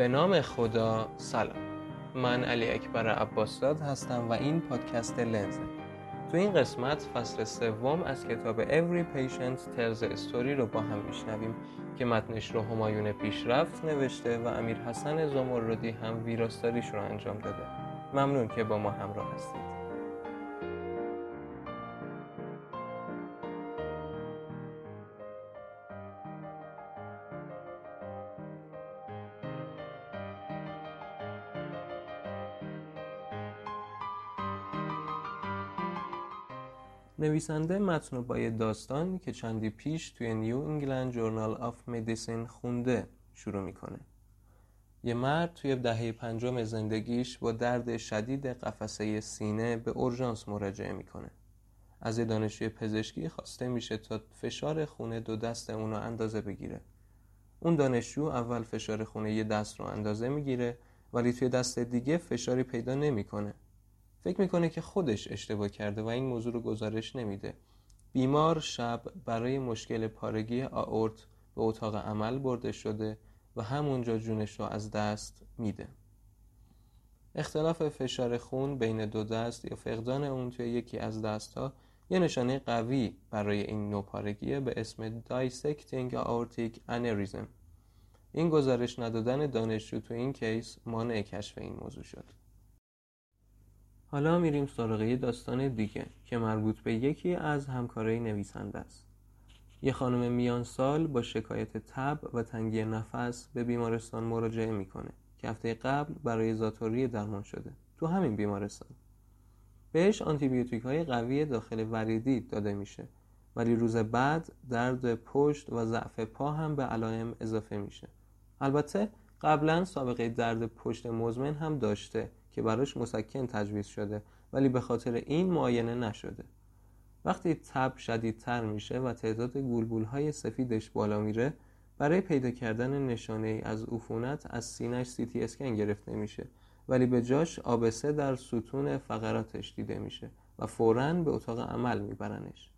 به نام خدا سلام. من علی اکبر عباسزاد هستم و این پادکست لنزه تو این قسمت فصل سوم از کتاب Every Patient Tells a Story رو با هم میشنویم که متنش رو همایون پیشرفت نوشته و امیر حسن زمردی هم ویراستاریش رو انجام داده. ممنون که با ما همراه هستید. نویسنده متن با یه داستان که چندی پیش توی New England Journal of Medicine خونده شروع می‌کنه. یه مرد توی دهه پنجم زندگیش با درد شدید قفسه سینه به اورژانس مراجعه می‌کنه. از یه دانشجوی پزشکی خواسته میشه تا فشار خون دو دست اونو اندازه بگیره. اون دانشجو اول فشار خون یه دست رو اندازه می‌گیره ولی توی دست دیگه فشاری پیدا نمی‌کنه. فکر می‌کنه که خودش اشتباه کرده و این موضوع رو گزارش نمیده. بیمار شب برای مشکل پارگی آورت به اتاق عمل برده شده و همونجا جونش رو از دست میده. اختلاف فشار خون بین دو دست یا فقدان اون توی یکی از دست ها یه نشانه قوی برای این نوع پارگیه به اسم Dissecting Aortic Aneurysm. این گزارش ندادن دانشجو تو این کیس مانع کشف این موضوع شد. حالا میریم سراغ یه داستان دیگه که مربوط به یکی از همکارای نویسنده است. یه خانم میان سال با شکایت تب و تنگی نفس به بیمارستان مراجعه می‌کنه که هفته قبل برای زاتوری درمان شده تو همین بیمارستان. بهش آنتیبیوتیک های قوی داخل وریدی داده میشه ولی روز بعد درد پشت و ضعف پا هم به علائم اضافه میشه. البته قبلا سابقه درد پشت مزمن هم داشته که براش مسکن تجویز شده ولی به خاطر این معاینه نشده. وقتی تب شدیدتر میشه و تعداد گلبول های سفیدش بالا میره برای پیدا کردن نشانه ای از عفونت از سینش سی تی اسکن گرفته میشه ولی به جاش آبسه در ستون فقراتش دیده میشه و فوراً به اتاق عمل میبرنش.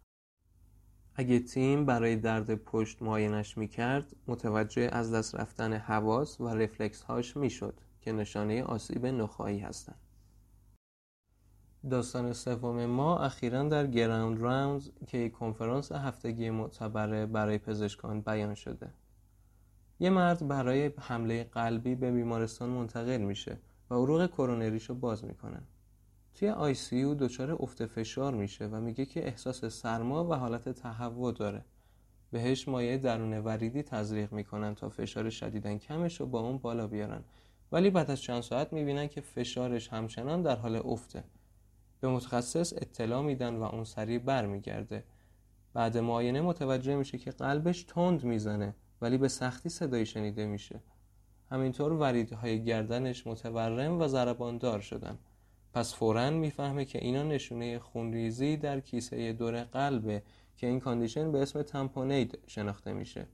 اگه تیم برای درد پشت معاینش می‌کرد متوجه از دست رفتن حواس و رفلکس هاش می‌شد. که نشانه آسیب نخایی هستند. داستان سوم ما اخیرا در گراوند راوندز که یک کنفرانس هفتگی معتبره برای پزشکان بیان شده. یه مرد برای حمله قلبی به بیمارستان منتقل میشه و عروق کرونریشو باز می‌کنن. توی آی سی او دچار افت فشار میشه و میگه که احساس سرما و حالت تهوع داره. بهش مایع درون وریدی تزریق می‌کنن تا فشار شدیدن کمش رو با اون بالا بیارن ولی بعد از چند ساعت می‌بینن که فشارش همچنان در حال افته. به متخصص اطلاع میدن و اون سریع برمیگرده. بعد معاینه متوجه میشه که قلبش تند می‌زنه ولی به سختی صدایی شنیده میشه. همینطور وریدهای گردنش متورم و ضرباندار شدن. پس فورا می‌فهمه که اینا نشونه خونریزی در کیسه دور قلبه که این کاندیشن به اسم تمپونید شناخته میشه.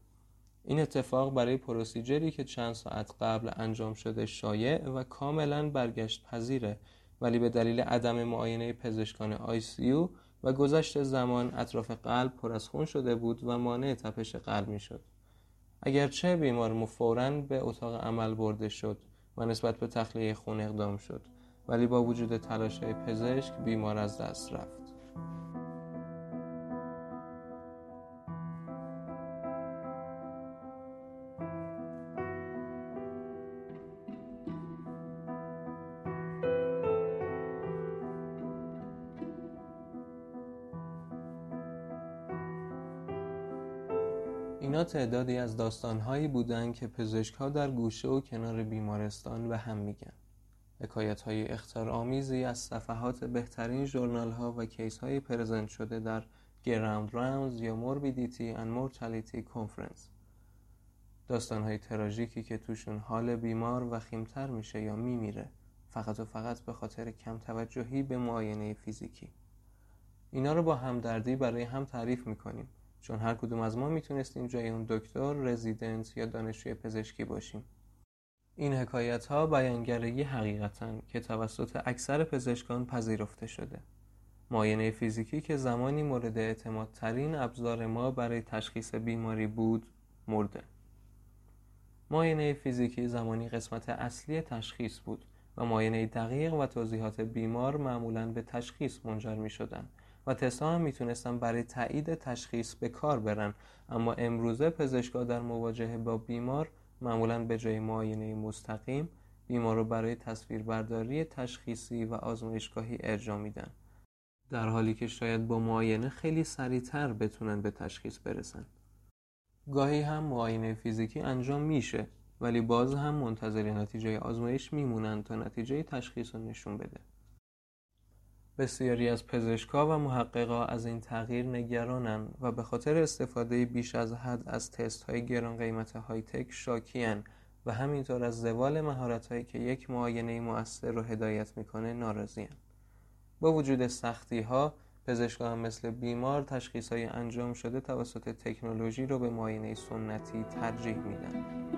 این اتفاق برای پروسیجری که چند ساعت قبل انجام شده شایع و کاملا برگشت پذیره ولی به دلیل عدم معاینه پزشکان آیسیو و گذشت زمان اطراف قلب پر از خون شده بود و مانع تپش قلب می شد. اگرچه بیمار مفوراً به اتاق عمل برده شد و نسبت به تخلیه خون اقدام شد ولی با وجود تلاش پزشک بیمار از دست رفت. تعدادی از داستانهایی بودند که پزشکها در گوشه و کنار بیمارستان به هم میگن. حکایت های اخطارآمیزی از صفحات بهترین journal ها و case های present شده در grand rounds یا morbidity and mortality conference. داستان های تراژیکی که توشون حال بیمار وخیم‌تر میشه یا میمیره فقط و فقط به خاطر کم توجهی به معاینه فیزیکی. اینا رو با همدردی برای هم تعریف می‌کنیم. چون هر کدوم از ما می‌تونستیم جای اون دکتر، رزیدنت یا دانشجوی پزشکی باشیم. این حکایت ها بیانگرگی حقیقتن که توسط اکثر پزشکان پذیرفته شده. معاینه فیزیکی که زمانی مورد اعتماد ترین ابزار ما برای تشخیص بیماری بود مرده. معاینه فیزیکی زمانی قسمت اصلی تشخیص بود و معاینه دقیق و توضیحات بیمار معمولا به تشخیص منجر می شدن و تستا هم می‌تونستن برای تایید تشخیص به کار برن. اما امروزه پزشکا در مواجهه با بیمار معمولا به جای معاینه مستقیم بیمار رو برای تصویربرداری تشخیصی و آزمایشگاهی ارجاع میدن. در حالی که شاید با معاینه خیلی سریعتر بتونن به تشخیص برسن. گاهی هم معاینه فیزیکی انجام میشه ولی باز هم منتظر نتیجه آزمایش میمونن تا نتیجه تشخیص رو نشون بده. بسیاری از پزشکا و محققا از این تغییر نگرانن و به خاطر استفاده بیش از حد از تست های گران قیمت های تک شاکیان و همینطور از زوال مهارت هایی که یک معاینه مؤثر رو هدایت می‌کنه ناراضیان با وجود سختی ها پزشکان هم مثل بیمار تشخیص های انجام شده توسط تکنولوژی رو به معاینه سنتی ترجیح میدن.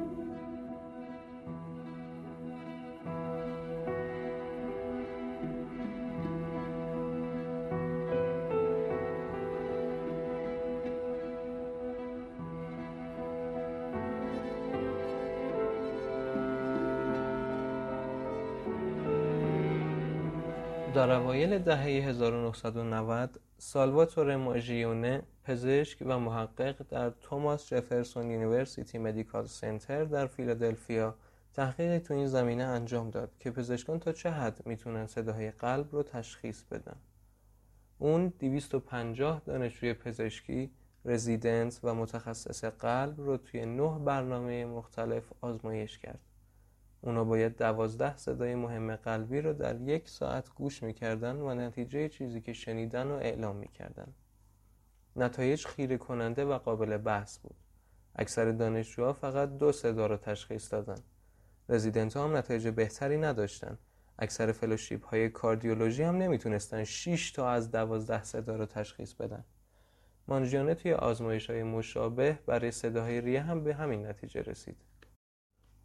اوایل دهه 1990 سالواتور مانجیونه پزشک و محقق در Thomas Jefferson University Medical Center در فیلادلفیا تحقیقی تو این زمینه انجام داد که پزشکان تا چه حد می‌تونن صداهای قلب رو تشخیص بدن. اون 250 دانشجوی پزشکی رزیدنت و متخصص قلب رو توی نه برنامه مختلف آزمایش کرد. اونا باید دوازده صدای مهم قلبی رو در یک ساعت گوش می‌کردن و نتیجه چیزی که شنیدن رو اعلام می‌کردن. نتایج خیره کننده و قابل بحث بود. اکثر دانشجوها فقط دو صدا رو تشخیص دادن. رزیدنت هم نتایج بهتری نداشتن. اکثر فلوشیپ های کاردیولوژی هم نمی‌تونستن 6 تا از 12 صدا رو تشخیص بدن. مانجیانه توی آزمایش های مشابه برای صداهای ریه هم به همین نتیجه رسید.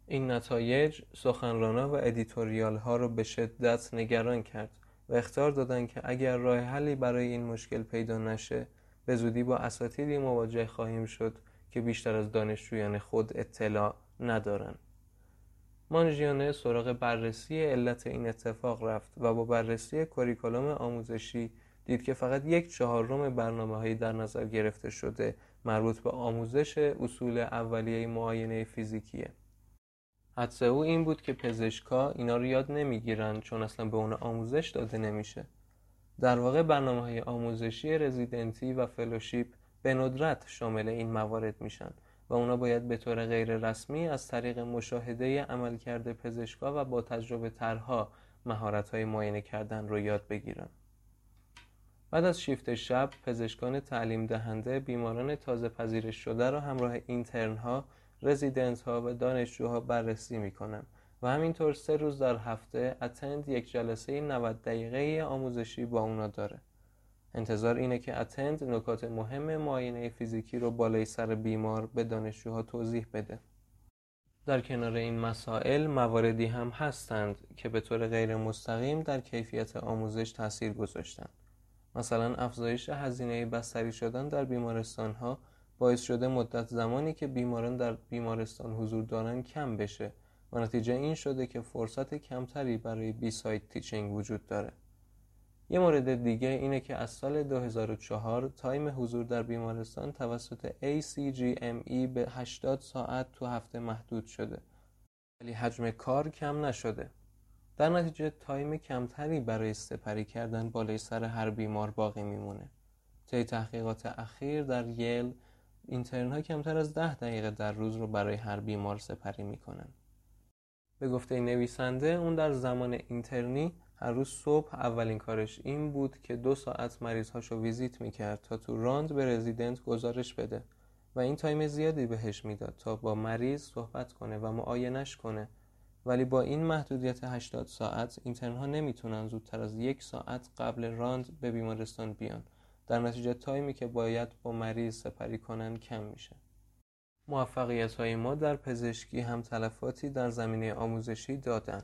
این نتایج سخنرانا و editorial ها رو به شدت نگران کرد و اخطار دادن که اگر راه حلی برای این مشکل پیدا نشه به زودی با اساتیدی مواجه خواهیم شد که بیشتر از دانشجویان خود اطلاع ندارن مانجیونه سراغ بررسی علت این اتفاق رفت و با بررسی curriculum آموزشی دید که فقط یک چهارم برنامه هایی در نظر گرفته شده مربوط به آموزش اصول اولیه معاینه فیزیکیه. حدس او این بود که پزشکا اینا رو یاد نمی‌گیرن چون اصلا به اون آموزش داده نمیشه. در واقع برنامه های آموزشی رزیدنتی و فلوشیپ به ندرت شامل این موارد میشن و اونا باید به طور غیر رسمی از طریق مشاهده عملکرد پزشکا و با تجربه ترها مهارت های معاینه کردن رو یاد بگیرن. بعد از شیفت شب پزشکان تعلیم دهنده بیماران تازه پذیرش شده را همراه اینترن ها رزیدنت ها و دانشجوها بررسی می‌کنن و همینطور سه روز در هفته اتند یک جلسه 90 دقیقه آموزشی با اونا داره. انتظار اینه که اتند نکات مهم معاینه فیزیکی رو بالای سر بیمار به دانشجوها توضیح بده. در کنار این مسائل مواردی هم هستند که به طور غیر مستقیم در کیفیت آموزش تاثیر گذاشتند مثلا افزایش هزینه بستری شدن در بیمارستان ها باعث شده مدت زمانی که بیماران در بیمارستان حضور دارن کم بشه و نتیجه این شده که فرصت کمتری برای bedside teaching وجود داره. یه مورد دیگه اینه که از سال 2004 time حضور در بیمارستان توسط ACGME به 80 ساعت تو هفته محدود شده. ولی حجم کار کم نشده. در نتیجه time کمتری برای سپری کردن بالای سر هر بیمار باقی میمونه. طی تحقیقات اخیر در یل اینترن ها کمتر از ده دقیقه در روز رو برای هر بیمار سپری می‌کنن. به گفته نویسنده اون در زمان اینترنی هر روز صبح اولین کارش این بود که دو ساعت مریض هاشو ویزیت می‌کرد تا تو round به رزیدنت گزارش بده و این time زیادی بهش می‌داد تا با مریض صحبت کنه و معاینش کنه. ولی با این محدودیت 80 ساعت اینترن ها نمی‌تونن زودتر از یک ساعت قبل راند به بیمارستان بیان. در نتیجه تایمی که باید با مریض سپری کنن کم میشه. موفقیت های ما در پزشکی هم تلفاتی در زمینه آموزشی دادن.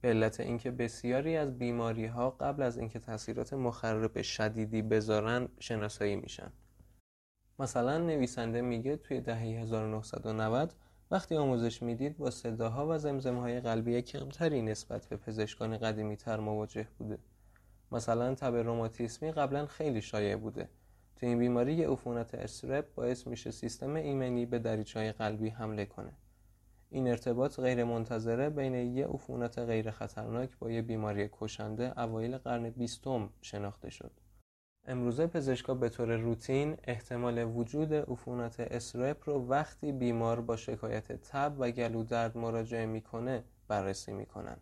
به علت اینکه بسیاری از بیماری ها قبل از اینکه تاثیرات مخرب شدیدی بذارن شناسایی میشن. مثلا نویسنده میگه توی دهه 1990 وقتی آموزش می‌دید با صداها و زمزمهای قلبی کمتری نسبت به پزشکان قدیمی تر مواجه بوده. مثلا تب روماتیسمی قبلا خیلی شایع بوده. تو این بیماری یه عفونت استرپ باعث میشه سیستم ایمنی به دریچه قلبی حمله کنه. این ارتباط غیر منتظره بین یه عفونت غیر خطرناک با یه بیماری کشنده اوایل قرن بیستم شناخته شد. امروزه پزشکا به طور روتین احتمال وجود عفونت اسرپ رو وقتی بیمار با شکایت تب و گلو درد مراجعه می‌کنه بررسی می‌کنن.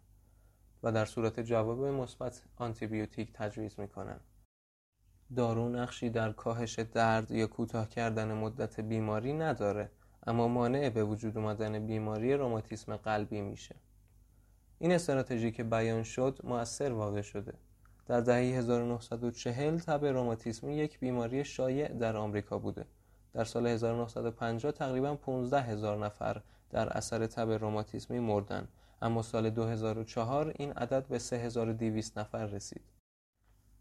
و در صورت جواب مثبت آنتیبیوتیک تجویز می‌کنن دارو نقشی در کاهش درد یا کوتاه کردن مدت بیماری نداره اما مانع به وجود اومدن بیماری روماتیسم قلبی میشه. این استراتژی که بیان شد مؤثر واقع شده. در دهه 1940 تب روماتیسمی یک بیماری شایع در آمریکا بوده. در سال 1950 تقریبا 15 هزار نفر در اثر تب روماتیسمی مردن. اما سال 2004 این عدد به 3200 نفر رسید.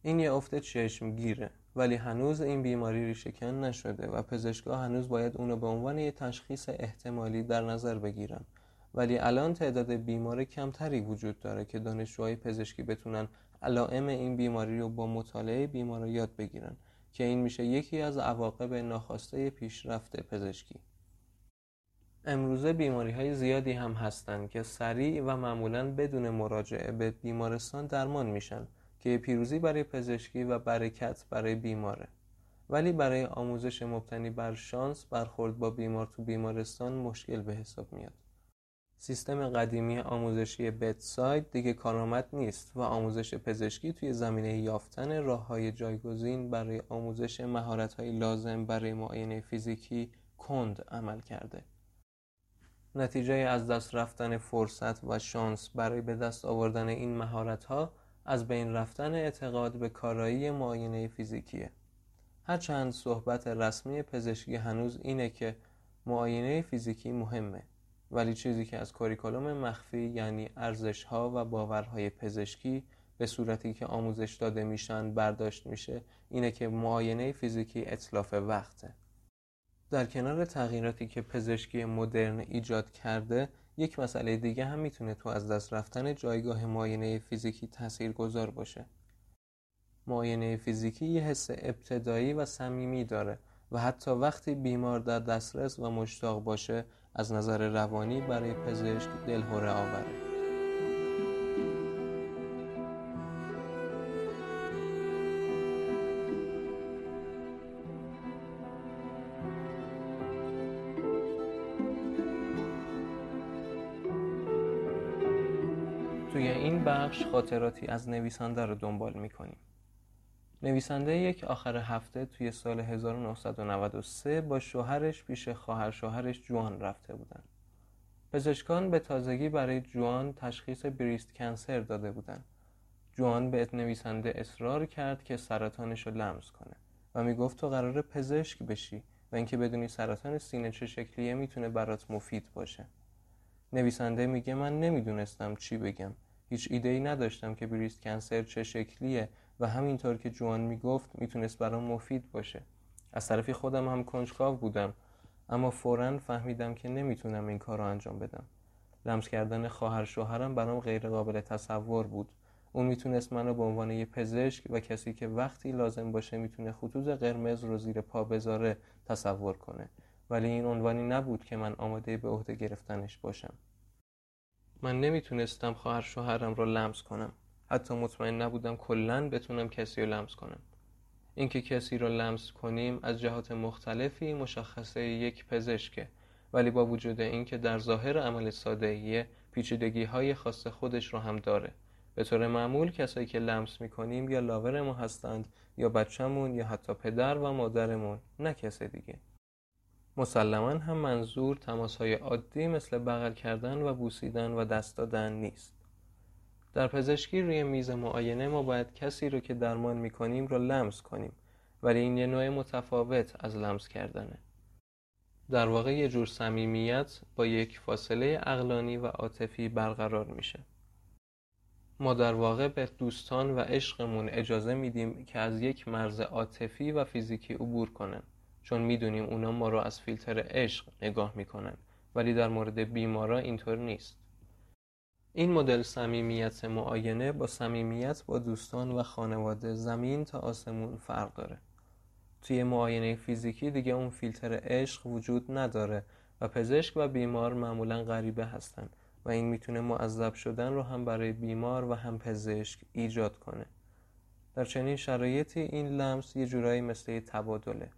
این یه افت چشمگیره ولی هنوز این بیماری ریشهکن نشده و پزشکا هنوز باید اونو به عنوان یه تشخیص احتمالی در نظر بگیرن. ولی الان تعداد بیمار کمتری وجود داره که دانشجوهای پزشکی بتونن علائم این بیماری رو با مطالعه بیمار یاد بگیرن که این میشه یکی از عواقب ناخواسته پیشرفت پزشکی. امروزه بیماری های زیادی هم هستند که سریع و معمولا بدون مراجعه به بیمارستان درمان میشن که پیروزی برای پزشکی و برکت برای بیماره. ولی برای آموزش مبتنی بر شانس برخورد با بیمار تو بیمارستان مشکل به حساب میاد. سیستم قدیمی آموزشی بتساید دیگه کارآمد نیست و آموزش پزشکی توی زمینه یافتن راه های جایگزین برای آموزش مهارت های لازم برای معاینه فیزیکی کند عمل کرده. نتیجه از دست رفتن فرصت و شانس برای به دست آوردن این مهارت ها از بین رفتن اعتقاد به کارایی معاینه فیزیکیه. هرچند صحبت رسمی پزشکی هنوز اینه که معاینه فیزیکی مهمه ولی چیزی که از کوریکولوم مخفی یعنی ارزش ها و باورهای پزشکی به صورتی که آموزش داده میشن برداشت میشه اینه که معاینه فیزیکی اطلاف وقته. در کنار تغییراتی که پزشکی مدرن ایجاد کرده یک مسئله دیگه هم می‌تونه تو از دست رفتن جایگاه معاینه فیزیکی تأثیر گذار باشه. معاینه فیزیکی یه حس ابتدایی و صمیمی داره و حتی وقتی بیمار در دسترس و مشتاق باشه از نظر روانی برای پزشک دلهوره آوره. توی این بخش خاطراتی از نویسنده رو دنبال می‌کنیم. نویسنده یک آخر هفته توی سال 1993 با شوهرش پیش خواهر شوهرش جوان رفته بودن. پزشکان به تازگی برای جوان تشخیص بریست کنسر داده بودن. جوان به نویسنده اصرار کرد که سرطانش رو لمس کنه و می‌گفت تو قرار پزشک بشی و اینکه بدونی سرطان سینه چه شکلیه می‌تونه برات مفید باشه. نویسنده میگه من نمی‌دونستم چی بگم. هیچ ایده ای نداشتم که بریست کنسر چه شکلیه و همینطور که جوان می‌گفت می‌تونست برام مفید باشه. از طرفی خودم هم کنجکاو بودم اما فورا فهمیدم که نمی‌تونم این کار رو انجام بدم. لمس کردن خواهر شوهرم برام غیر قابل تصور بود. اون می‌تونست منو به عنوان یه پزشک و کسی که وقتی لازم باشه می‌تونه خطوط قرمز رو زیر پا بذاره تصور کنه. ولی این عنوانی نبود که من آماده به عهده گرفتنش باشم. من نمی‌تونستم خواهر شوهرم رو لمس کنم. حتی مطمئن نبودم کلا بتونم کسی رو لمس کنم. اینکه کسی رو لمس کنیم از جهات مختلفی مشخصه یک پزشکه ولی با وجود اینکه در ظاهر عمل سادهیه پیچیدگی های خاص خودش رو هم داره. به طور معمول کسایی که لمس می‌کنیم یا لاور ما هستند یا بچهمون یا حتی پدر و مادرمون نه کس دیگه. مسلما هم منظور تماس های عادی مثل بغل کردن و بوسیدن و دست دادن نیست. در پزشکی روی میز معاینه ما باید کسی رو که درمان می‌کنیم رو لمس کنیم ولی این یه نوع متفاوت از لمس کردنه. در واقع یه جور صمیمیت با یک فاصله اقلانی و عاطفی برقرار میشه. ما در واقع به دوستان و عشقمون اجازه میدیم که از یک مرز عاطفی و فیزیکی عبور کنن. چون می‌دونیم اونا ما رو از فیلتر عشق نگاه می‌کنن ولی در مورد بیمارا اینطور نیست. این مدل صمیمیت معاینه با صمیمیت با دوستان و خانواده زمین تا آسمون فرق داره. توی معاینه فیزیکی دیگه اون فیلتر عشق وجود نداره و پزشک و بیمار معمولا غریبه هستن و این می‌تونه معذب شدن رو هم برای بیمار و هم پزشک ایجاد کنه. در چنین شرایطی این لمس یه جورایی مثل تبادله.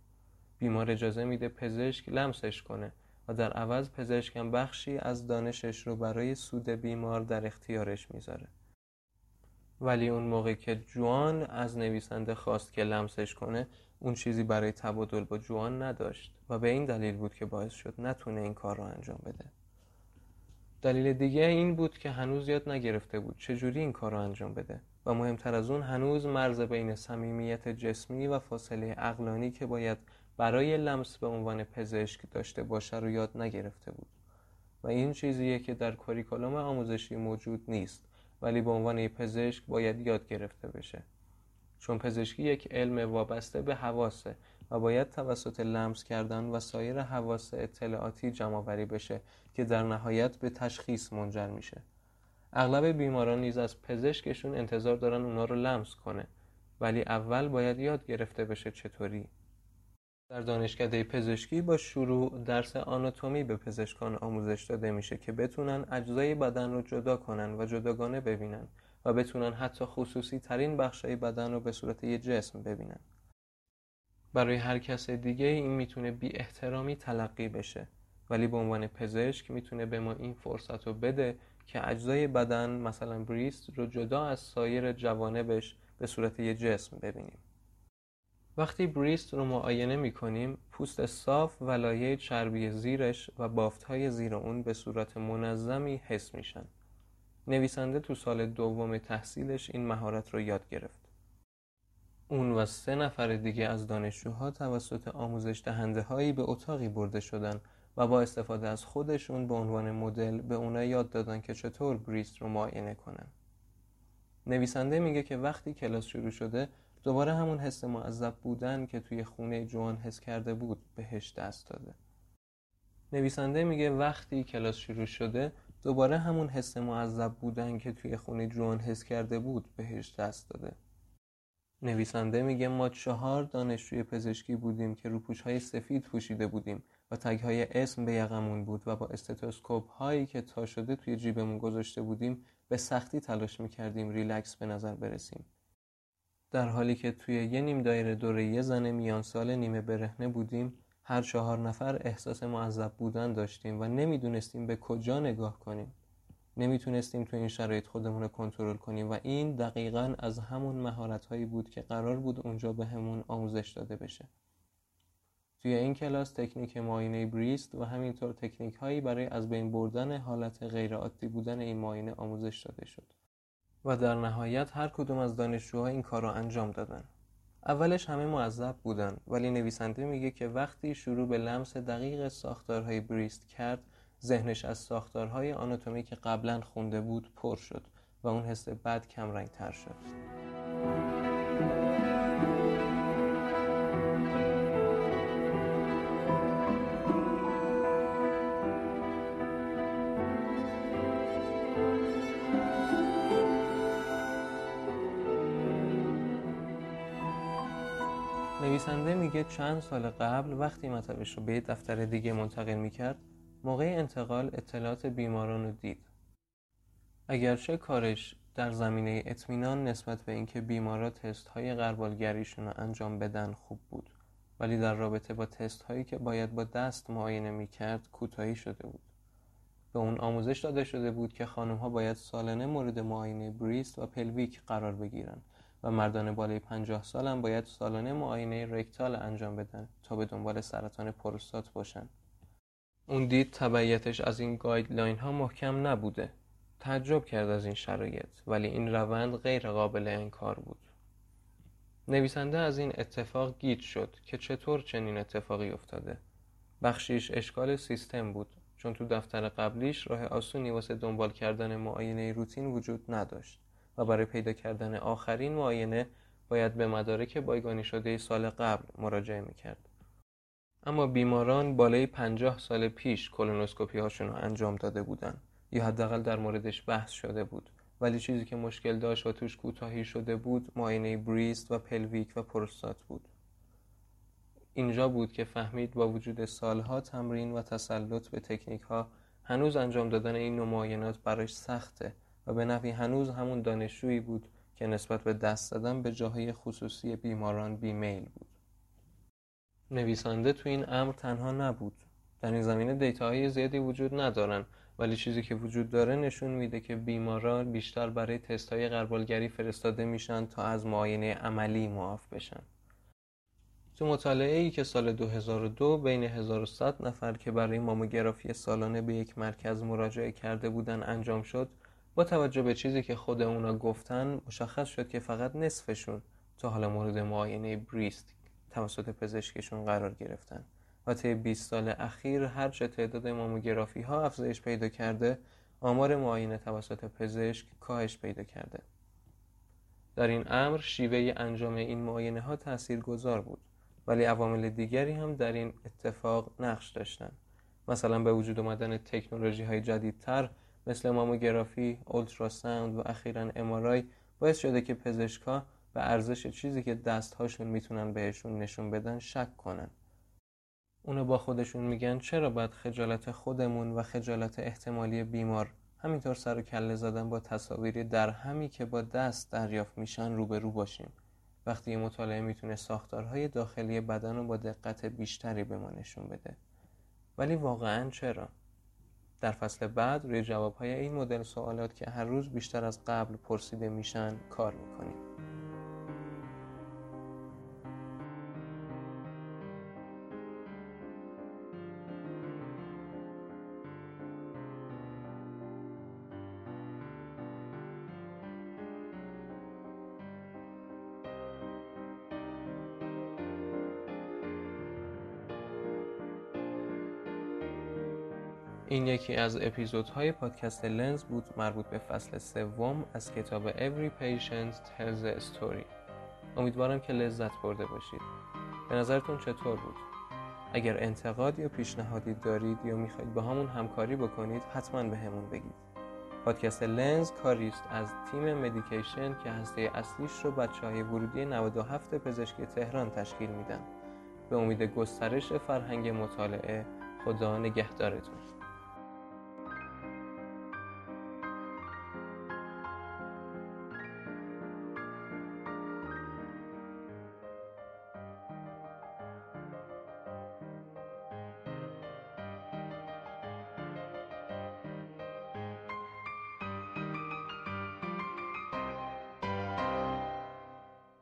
بیمار اجازه میده پزشک لمسش کنه و در عوض پزشکم بخشی از دانشش رو برای سود بیمار در اختیارش می‌ذاره. ولی اون موقع که جوان از نویسنده خواست که لمسش کنه اون چیزی برای تبادل با جوان نداشت و به این دلیل بود که باعث شد نتونه این کار رو انجام بده. دلیل دیگه این بود که هنوز یاد نگرفته بود چجوری این کار رو انجام بده و مهمتر از اون هنوز مرز بین صمیمیت جسمی و فاصله اقلانی که باید برای لمس به عنوان پزشک داشته باشه رو یاد نگرفته بود. و این چیزیه که در کاریکولوم آموزشی موجود نیست ولی به عنوان پزشک باید یاد گرفته بشه. چون پزشکی یک علم وابسته به حواسه و باید توسط لمس کردن و سایر حواس اطلاعاتی جمع بشه که در نهایت به تشخیص منجر میشه. اغلب بیماران نیز از پزشکشون انتظار دارن اونا رو لمس کنه ولی اول باید یاد گرفته بشه چطوری. در دانشکده پزشکی با شروع درس آناتومی به پزشکان آموزش داده میشه که بتونن اجزای بدن رو جدا کنن و جداگانه ببینن و بتونن حتی خصوصی ترین بخشای بدن رو به صورت یه جسم ببینن. برای هر کس دیگه این می‌تونه بی احترامی تلقی بشه ولی به عنوان پزشک می‌تونه به ما این فرصت رو بده که اجزای بدن مثلا بریست رو جدا از سایر جوانبش به صورت یه جسم ببینیم. وقتی بریست رو معاینه می‌کنیم پوست صاف و لایه چربی زیرش و بافتهای زیر اون به صورت منظمی حس میشن. نویسنده تو سال دوم تحصیلش این مهارت رو یاد گرفت. اون و سه نفر دیگه از دانشجوها توسط آموزش دهنده هایی به اتاقی برده شدن و با استفاده از خودشون به عنوان مدل به اونا یاد دادن که چطور بریست رو معاینه کنن. نویسنده میگه که وقتی کلاس شروع شده دوباره همون حس معذب بودن که توی خونه جوان حس کرده بود بهش دست داده. نویسنده میگه وقتی کلاس شروع شده دوباره همون حس معذب بودن که توی خونه جوان حس کرده بود بهش دست داده. نویسنده میگه ما چهار دانشجوی پزشکی بودیم که روپوش های سفید پوشیده بودیم و تگ های اسم به یقمون بود و با استتوسکوپ هایی که تا شده توی جیبمون گذاشته بودیم به سختی تلاش می‌کردیم ریلکس به نظر برسیم. در حالی که توی یه نیم دایره دوره یه زن میان سال نیمه برهنه بودیم هر چهار نفر احساس معذب بودن داشتیم و نمی‌دونستیم به کجا نگاه کنیم. نمی‌تونستیم تو این شرایط خودمون رو کنترل کنیم و این دقیقا از همون مهارت هایی بود که قرار بود اونجا به همون آموزش داده بشه. توی این کلاس تکنیک معاینه بریست و همینطور تکنیک هایی برای از بین بردن حالت غیر عادی بودن این معاینه آموزش داده شد. و در نهایت هر کدوم از دانشجوها این کار را انجام دادن. اولش همه معذب بودن ولی نویسنده میگه که وقتی شروع به لمس دقیق ساختارهای بریست کرد ذهنش از ساختارهای آناتومی که قبلا خونده بود پر شد و اون حس بد کمرنگ تر شد. نویسنده میگه چند سال قبل وقتی مطبش رو به دفتر دیگه منتقل می‌کرد موقع انتقال اطلاعات بیماران رو دید. اگرچه کارش در زمینه اطمینان نسبت به اینکه بیمارا تست های غربالگریشون رو انجام بدن خوب بود ولی در رابطه با تست هایی که باید با دست معاینه می‌کرد کوتاهی شده بود. به اون آموزش داده شده بود که خانم ها باید سالانه مورد معاینه بریست و پلویک قرار بگیرن. و مردان بالای 50 سال هم باید سالانه معاینه rectal انجام بدن تا به دنبال سرطان پروستات باشن. اون دید تبعیتش از این guideline ها محکم نبوده. تعجب کرد از این شرایط ولی این روند غیر قابل انکار بود. نویسنده از این اتفاق گیج شد که چطور چنین اتفاقی افتاده. بخشیش اشکال سیستم بود چون تو دفتر قبلیش راه آسونی واسه دنبال کردن معاینه روتین وجود نداشت. و برای پیدا کردن آخرین معاینه باید به مدارک بایگانی شده سال قبل مراجعه می‌کرد. اما بیماران بالای پنجاه سال پیش کولونوسکوپی هاشون رو انجام داده بودن. یا حداقل در موردش بحث شده بود. ولی چیزی که مشکل داشت و توش کوتاهی شده بود معاینه breast و pelvic و پروستات بود. اینجا بود که فهمید با وجود سالها تمرین و تسلط به تکنیک ها هنوز انجام دادن این نمایانات برایش سخته. و به نفی هنوز همون دانشجویی بود که نسبت به دست دادن به جاهای خصوصی بیماران بیمیل بود. نویسنده تو این امر تنها نبود. در این زمینه دیتاهای زیادی وجود ندارن ولی چیزی که وجود داره نشون میده که بیماران بیشتر برای تست های غربالگری فرستاده میشن تا از معاینه عملی معاف بشن. تو مطالعه ای که سال 2002 بین 1100 نفر که برای ماموگرافی سالانه به یک مرکز مراجعه کرده بودن انجام شد با توجه به چیزی که خود اونا گفتن مشخص شد که فقط نصفشون تا حالا مورد معاینه بریست توسط پزشکشون قرار گرفتن و طی 20 سال اخیر هرچه تعداد ماموگرافی ها افزایش پیدا کرده آمار معاینه توسط پزشک کاهش پیدا کرده. در این امر شیوه انجام این معاینه ها تأثیر گذار بود ولی عوامل دیگری هم در این اتفاق نقش داشتند مثلا به وجود آمدن تکنولوژی های جدیدتر مثل ماموگرافی، اولتراساوند و اخیرا امارای باعث شده که پزشکا به ارزش چیزی که دستهاشون می‌تونن بهشون نشون بدن شک کنن. اونو با خودشون میگن چرا باید خجالت خودمون و خجالت احتمالی بیمار همینطور سر و کله زدن با تصاویری در همی که با دست دریافت میشن روبرو باشیم. وقتی یه مطالعه می‌تونه ساختارهای داخلی بدن رو با دقت بیشتری به ما نشون بده. ولی واقعا چرا؟ در فصل بعد روی جوابهای این مدل سوالات که هر روز بیشتر از قبل پرسیده میشن کار می‌کنیم. این یکی از اپیزودهای پادکست لنز بود مربوط به فصل سوم از کتاب Every Patient Tells a Story. امیدوارم که لذت برده باشید. به نظرتون چطور بود؟ اگر انتقاد یا پیشنهادی دارید یا می‌خواید با همون همکاری بکنید حتما به همون بگید. پادکست لنز کاری است از تیم مدیکیشن که هسته اصلیش رو بچه های ورودی 97 پزشکی تهران تشکیل میدن. به امید گسترش فرهنگ مطالعه خدا نگهدارتون.